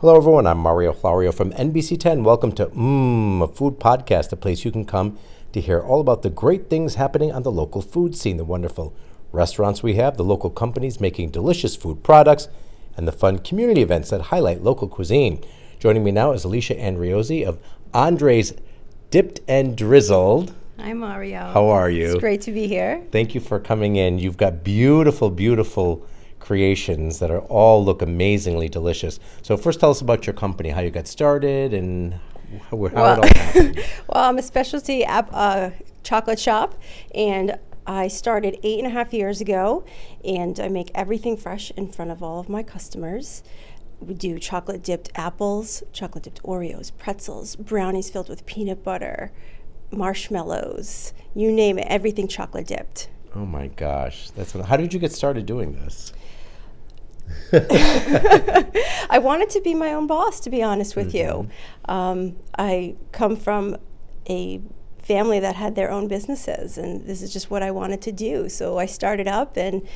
Hello, everyone. I'm Mario Florio from NBC 10. Welcome to Mmm, a food podcast, a place you can come to hear all about the great things happening on the local food scene, the wonderful restaurants we have, the local companies making delicious food products, and the fun community events that highlight local cuisine. Joining me now is Alicia Andriozzi of Andre'z Dipped and Drizzled. Hi, Mario. How are you? It's great to be here. Thank you for coming in. You've got beautiful, beautiful creations that are all look amazingly delicious. So first, tell us about your company, how you got started, and how, how well, it all happened. well, I'm a specialty app, uh, chocolate shop, and I started eight and a half years ago, and I make everything fresh in front of all of my customers. We do chocolate dipped apples, chocolate dipped Oreos, pretzels, brownies filled with peanut butter, marshmallows, you name it, everything chocolate dipped. Oh my gosh, that's how did you get started doing this? I wanted to be my own boss, to be honest with Mm-hmm. you. Um, I come from a family that had their own businesses, and this is just what I wanted to do. So I started up, and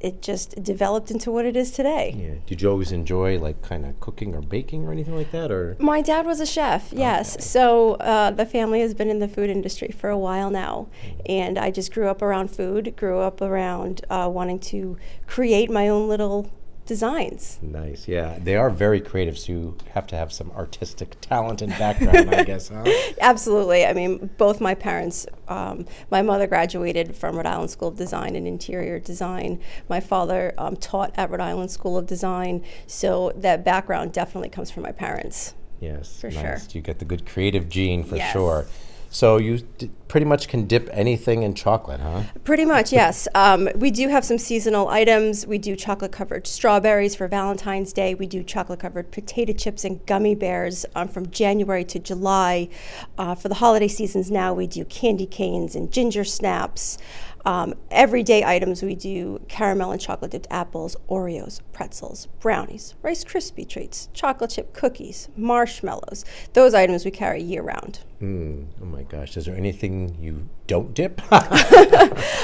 it just developed into what it is today. Yeah. Did you always enjoy like kind of cooking or baking or anything like that, or? My dad was a chef, yes. So uh, the family has been in the food industry for a while now. And I just grew up around food, grew up around uh, wanting to create my own little designs. Nice, yeah. They are very creative, so you have to have some artistic talent and background, I guess, huh? Absolutely. I mean, both my parents, um, my mother graduated from Rhode Island School of Design and Interior Design. My father um, taught at Rhode Island School of Design. So that background definitely comes from my parents. Yes, For nice. sure. You get the good creative gene for Yes. sure. So you d- pretty much can dip anything in chocolate, huh? Pretty much, yes. Um, we do have some seasonal items. We do chocolate covered strawberries for Valentine's Day. We do chocolate covered potato chips and gummy bears um, from January to July. Uh, for the holiday seasons now, we do candy canes and ginger snaps. Um, everyday items, we do caramel and chocolate dipped apples, Oreos, pretzels, brownies, Rice Krispie treats, chocolate chip cookies, marshmallows. Those items we carry year round. Mm, oh my gosh, is there anything you don't dip?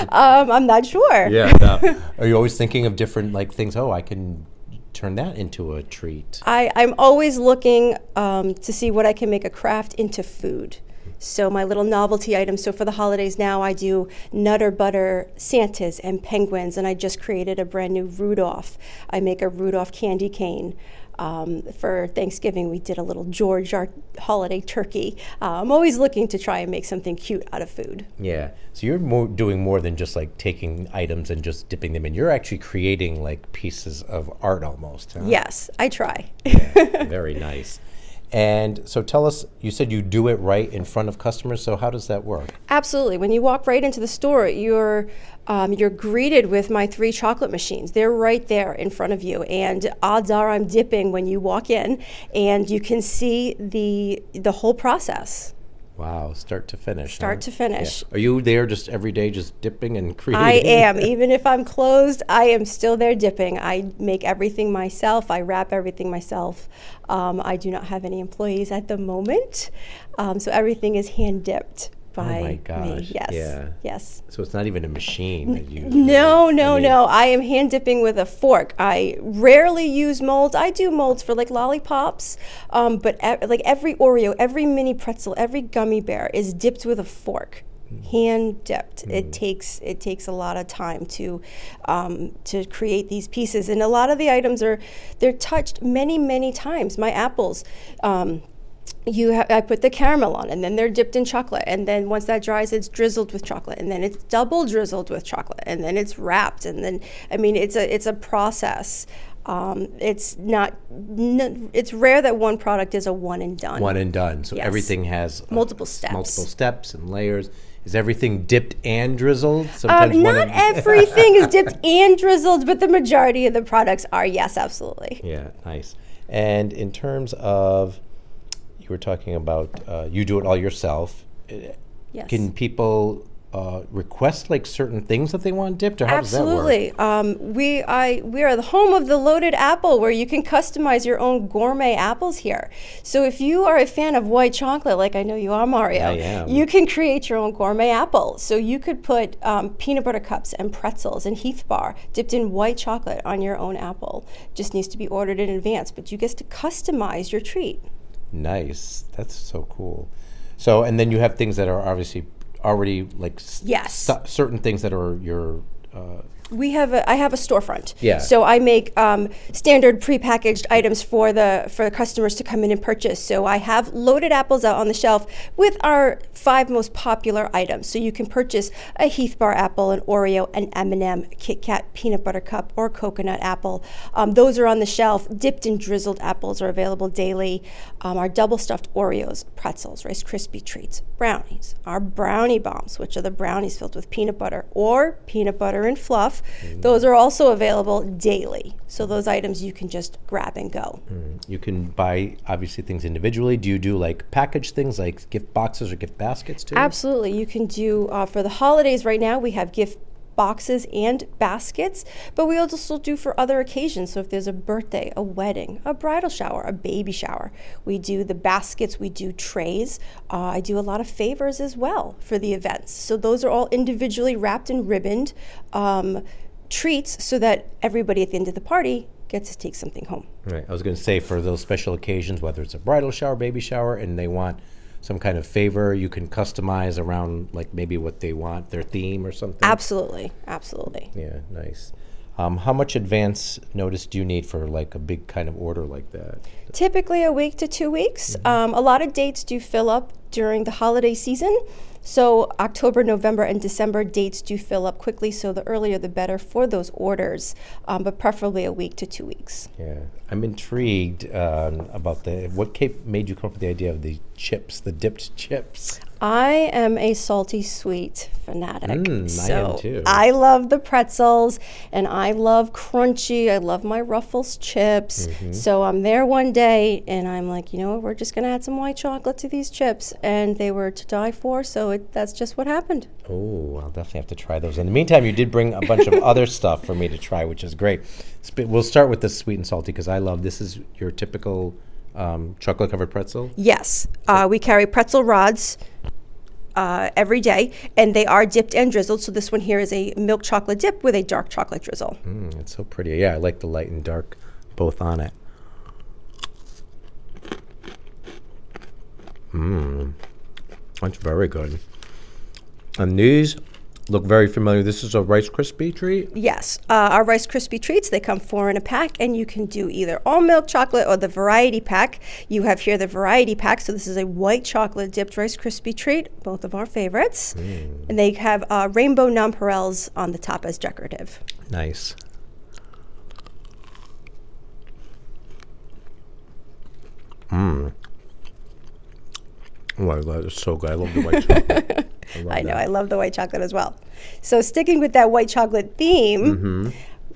Um, I'm not sure. yeah. no. Are you always thinking of different like things? Oh, I can turn that into a treat. I, I'm always looking um, to see what I can make a craft into food. So my little novelty items. So for the holidays now, I do Nutter Butter Santas and penguins, and I just created a brand new Rudolph. I make a Rudolph candy cane. Um, for Thanksgiving, we did a little George our holiday turkey. Uh, I'm always looking to try and make something cute out of food. Yeah. So you're more doing more than just like taking items and just dipping them in. You're actually creating like pieces of art almost. Huh? Yes, I try. Very nice. And so tell us, you said you do it right in front of customers. So how does that work? Absolutely. When you walk right into the store, you're um, you're greeted with my three chocolate machines. They're right there in front of you, and odds are I'm dipping when you walk in, and you can see the the whole process. Wow, start to finish. Start huh? to finish. Are you there just every day, just dipping and creating? I am. Even if I'm closed, I am still there dipping. I make everything myself. I wrap everything myself. Um, I do not have any employees at the moment, um, so everything is hand dipped by Oh my me. gosh, Yes. yeah. Yes. So it's not even a machine that you. No, no, I mean- no. I am hand dipping with a fork. I rarely use molds. I do molds for like lollipops, um, but e- like every Oreo, every mini pretzel, every gummy bear is dipped with a fork. Hand dipped. It takes it takes a lot of time to um, to create these pieces, and a lot of the items are they're touched many many times. My apples. Um, you ha- I put the caramel on, and then they're dipped in chocolate, and then once that dries, it's drizzled with chocolate, and then it's double drizzled with chocolate, and then it's wrapped, and then I mean it's a it's a process. Um, it's not. N- it's rare that one product is a one and done. One and done. So Yes. everything has uh, Multiple steps. Multiple steps and layers, is everything dipped and drizzled? Sometimes Um, not everything is dipped and drizzled, but the majority of the products are yes, absolutely. Yeah, nice. And in terms of, you were talking about uh, you do it all yourself. Uh, Yes. Can people uh, request like certain things that they want dipped, or how does that work? Absolutely. Um, we I we are the home of the loaded apple, where you can customize your own gourmet apples here. So if you are a fan of white chocolate, like I know you are, Mario, you can create your own gourmet apple. So you could put um, peanut butter cups and pretzels and Heath bar dipped in white chocolate on your own apple. Just needs to be ordered in advance, but you get to customize your treat. Nice. That's so cool. So, and then you have things that are obviously already like s- Yes. stu- certain things that are your. Uh, we have a I have a storefront. Yeah. So I make um, standard prepackaged items for the for the customers to come in and purchase. So I have loaded apples out on the shelf with our five most popular items. So you can purchase a Heath Bar apple, an Oreo, an M&M, Kit Kat peanut butter cup, or coconut apple. Um, those are on the shelf. Dipped and drizzled apples are available daily. Um, our double stuffed Oreos, pretzels, Rice Krispie treats, brownies, our brownie bombs, which are the brownies filled with peanut butter or peanut butter and fluff. Those are also available daily. So those items you can just grab and go. you can buy obviously things individually. Do you do like package things like gift boxes or gift baskets too? Absolutely. You can do, uh, for the holidays right now, we have gift boxes and baskets, but we also do for other occasions. So if there's a birthday, a wedding, a bridal shower, a baby shower, we do the baskets, we do trays. Uh, I do a lot of favors as well for the events. So those are all individually wrapped and ribboned um, treats so that everybody at the end of the party gets to take something home. Right. I was going to say for those special occasions, whether it's a bridal shower, baby shower, and they want some kind of favor, you can customize around like maybe what they want, their theme or something. Absolutely. Absolutely. Yeah, nice. Um, how much advance notice do you need for like a big kind of order like that? Typically a week to two weeks. Um, a lot of dates do fill up during the holiday season. So October, November, and December dates do fill up quickly. So the earlier the better for those orders, um, but preferably a week to two weeks. Yeah, I'm intrigued um, about the what made you come up with the idea of the chips, the dipped chips. I am a salty sweet fanatic. Mm, I am so too. I love the pretzels and I love crunchy. I love my Ruffles chips. Mm-hmm. So I'm there one day and I'm like, you know what, we're just going to add some white chocolate to these chips. And they were to die for. So it, that's just what happened. Oh, I'll definitely have to try those. In the meantime, you did bring a bunch of other stuff for me to try, which is great. We'll start with the sweet and salty because I love this. Is your typical um, chocolate covered pretzel? Yes, uh, we carry pretzel rods uh, every day, and they are dipped and drizzled. So this one here is a milk chocolate dip with a dark chocolate drizzle. Mm, it's so pretty. Yeah, I like the light and dark both on it. Mmm, that's very good. And these look very familiar. This is a Rice Krispie treat. Yes, uh, our Rice Krispie treats, they come four in a pack, and you can do either all milk chocolate or the variety pack. You have here the variety pack, so this is a white chocolate dipped Rice Krispie treat, both of our favorites. And they have uh, rainbow nonpareils on the top as decorative. Nice. Mmm. Oh, I love it's so good. I love the white chocolate. I, I know. I love the white chocolate as well. So, sticking with that white chocolate theme, Mm-hmm.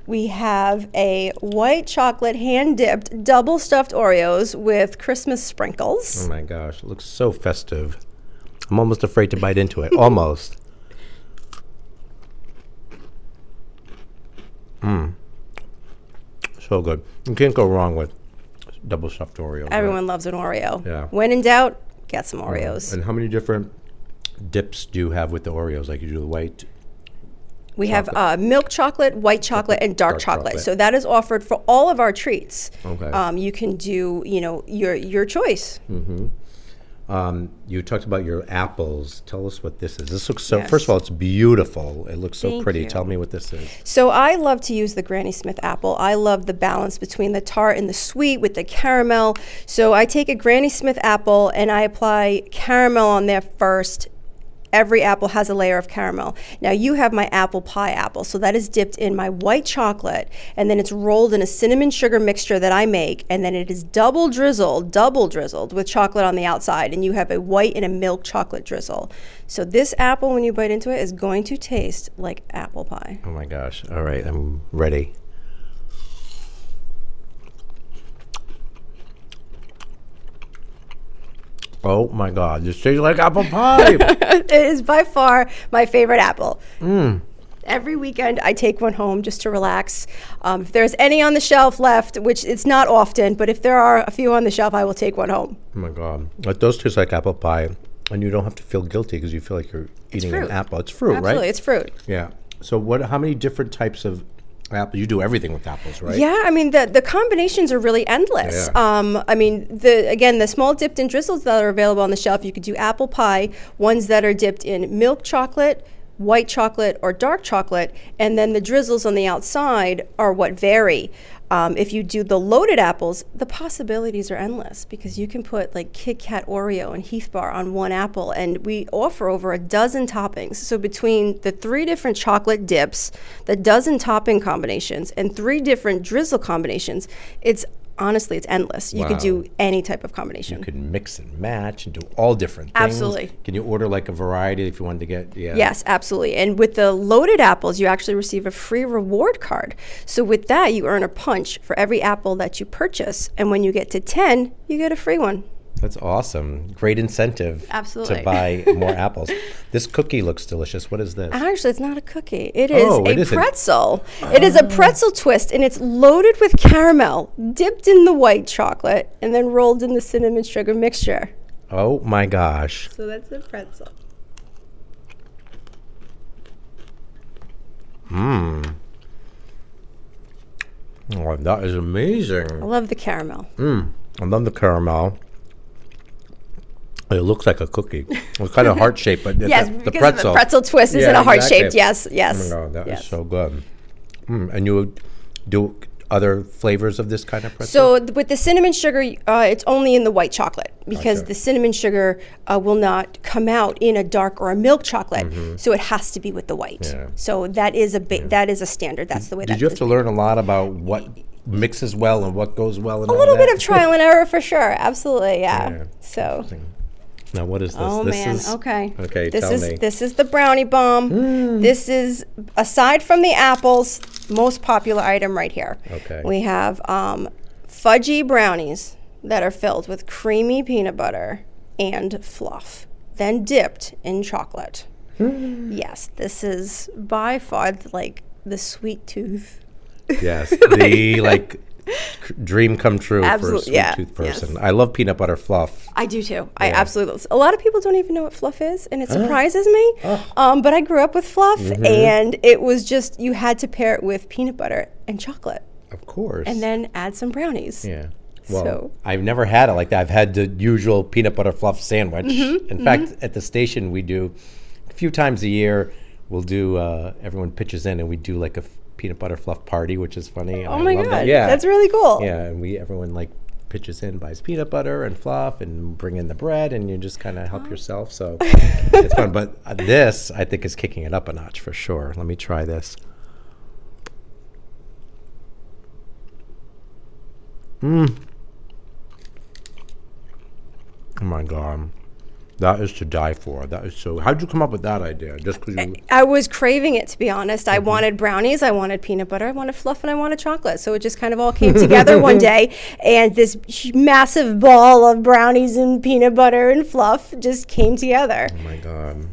we have a white chocolate hand dipped double stuffed Oreos with Christmas sprinkles. Oh my gosh, it looks so festive. I'm almost afraid to bite into it. almost. Mmm. So good. You can't go wrong with double stuffed Oreos. right? Everyone loves an Oreo. Yeah. When in doubt, get some Oreos. And how many different dips do you have with the Oreos? Like you do the white. We have uh, milk chocolate, white chocolate, and dark, Dark chocolate. chocolate. So that is offered for all of our treats. Okay. Um, you can do, you know, your your choice. Um, you talked about your apples. Tell us what this is. This looks so. Yes. First of all, it's beautiful. It looks so Thank pretty. you. Tell me what this is. So I love to use the Granny Smith apple. I love the balance between the tart and the sweet with the caramel. So I take a Granny Smith apple and I apply caramel on there first every apple has a layer of caramel. Now you have my apple pie apple, so that is dipped in my white chocolate, and then it's rolled in a cinnamon sugar mixture that I make, and then it is double drizzled, double drizzled with chocolate on the outside, and you have a white and a milk chocolate drizzle. So this apple, when you bite into it, is going to taste like apple pie. Oh my gosh. All right, I'm ready. Oh my god, this tastes like apple pie. it is by far my favorite apple. Every weekend, I take one home just to relax. Um, if there's any on the shelf left, which it's not often, but if there are a few on the shelf, I will take one home. oh my god. It does taste like apple pie. And you don't have to feel guilty because you feel like you're eating an apple. It's fruit, Absolutely, right? it's fruit. Yeah. So what how many different types of apple you do everything with apples, right? Yeah, I mean the the combinations are really endless. Yeah. Um, I mean the again the small dipped in drizzles that are available on the shelf. You could do apple pie, ones that are dipped in milk chocolate, white chocolate, or dark chocolate, and then the drizzles on the outside are what vary. Um, if you do the loaded apples, the possibilities are endless because you can put like Kit Kat Oreo and Heath Bar on one apple, and we offer over a dozen toppings. So between the three different chocolate dips, the dozen topping combinations, and three different drizzle combinations, it's honestly it's endless. You could do any type of combination. You could mix and match and do all different things. Absolutely. Can you order like a variety if you wanted to get yeah? Yes, absolutely. And with the loaded apples, you actually receive a free reward card. So with that, you earn a punch for every apple that you purchase. And when you get to 10, you get a free one. That's awesome. Great incentive Absolutely. to buy more apples. This cookie looks delicious. What is this? Actually, it's not a cookie. It is Oh, a it pretzel. Oh. It is a pretzel twist, and it's loaded with caramel, dipped in the white chocolate, and then rolled in the cinnamon sugar mixture. Oh my gosh. So that's a pretzel. Mmm. Oh, that is amazing. I love the caramel. Mmm. I love the caramel. It looks like a cookie. It's kind of heart shaped, but the- Yes, the, because the of the pretzel. pretzel twist is Yeah, in a heart shaped. exactly. Yes, yes. Oh my god, that is yes. so good. Mm, and you would do other flavors of this kind of pretzel? So th- with the cinnamon sugar, uh, it's only in the white chocolate because Gotcha. the cinnamon sugar uh, will not come out in a dark or a milk chocolate. So it has to be with the white. Mm-hmm. Yeah. So that is a ba- that is a standard. That's the way. Did that you have to learn a lot about what mixes well and what goes well? And a little bit of trial and error for sure. Absolutely, yeah. Yeah. So. Now, what is this? Oh this man. is, okay. Okay, This tell is me. This is the brownie bomb. This is aside from the apples, most popular item right here. Okay. We have um, fudgy brownies that are filled with creamy peanut butter and fluff, then dipped in chocolate. Hmm. yes, this is by far like the sweet tooth. Yes, the like dream come true for a sweet yeah, tooth yes. person. I love peanut butter fluff. I do too. I Yeah. absolutely. A lot of people don't even know what fluff is, and it surprises me. Um, but I grew up with fluff, Mm-hmm. and it was just you had to pair it with peanut butter and chocolate, Of course. and then add some brownies. yeah. Well, So- I've never had it like that. I've had the usual peanut butter fluff sandwich. Mm-hmm, In fact, at the station we do a few times a year. We'll do. Uh, everyone pitches in, and we do like a f- peanut butter fluff party, which is funny. Oh I my love god, that. Yeah, that's really cool. Yeah, and we everyone like pitches in, buys peanut butter and fluff, and bring in the bread, and you just kind of help yourself. So it's fun. But uh, this, I think, is kicking it up a notch for sure. Let me try this. Mmm. Oh my god, that is to die for. That is so. How'd you come up with that idea? Just because you. I was craving it to be honest. Mm-hmm. I wanted brownies, I wanted peanut butter, I wanted fluff, and I wanted chocolate. So it just kind of all came together one day, and this massive ball of brownies and peanut butter and fluff just came together. Oh my god.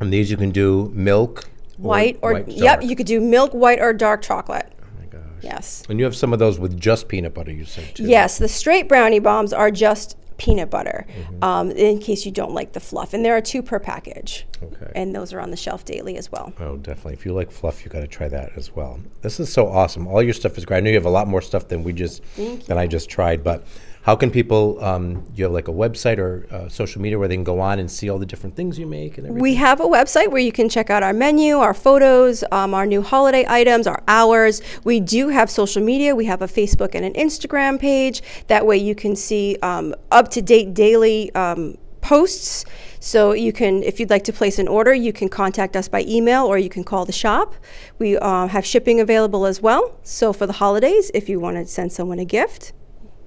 And these you can do milk, White or white yep, you could do milk, white, or dark chocolate. Oh my gosh. Yes. And you have some of those with just peanut butter. You said too. Yes, the straight brownie bombs are just peanut butter, Mm-hmm. um, in case you don't like the fluff. And there are two per package. Okay. And those are on the shelf daily as well. Oh, definitely. If you like fluff, you got to try that as well. This is so awesome. All your stuff is great. I know you have a lot more stuff than we just than I just tried. But how can people? Um, you have like a website or uh, social media where they can go on and see all the different things you make and everything. We have a website where you can check out our menu, our photos, um, our new holiday items, our hours. We do have social media. We have a Facebook and an Instagram page. That way you can see um, up to date daily. Um, posts. So you can, if you'd like to place an order, you can contact us by email or you can call the shop. We uh, have shipping available as well. So for the holidays, if you want to send someone a gift,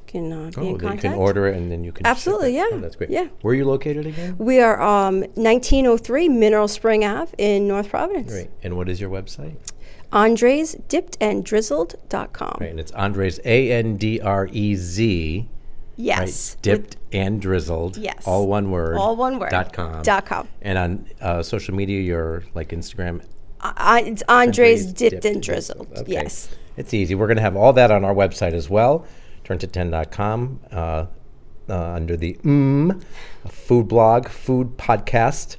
can uh, be Oh, in then you can order it and then you can Absolutely, yeah. Oh, that's great. Yeah. Where are you located again? We are um, 1903 Mineral Spring Ave in North Providence. Great. And what is your website? Andrez dipped and drizzled.com. Right, and it's Andrez A N D R E Z. Yes. Right, dipped and drizzled. Yes. All one word. All one word. Dot com. Dot com. And on uh, social media, you're like Instagram. I, it's Andres, Andres dipped, and drizzled. Okay. Yes. It's easy. We're going to have all that on our website as well. Turn to 10.com uh, uh, under the mm, food blog, food podcast.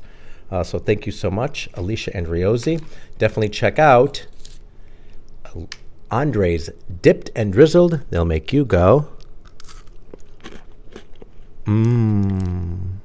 Uh, so thank you so much, Alicia Andriozzi. Definitely check out Andre'z Dipped and Drizzled. They'll make you go. Mmm.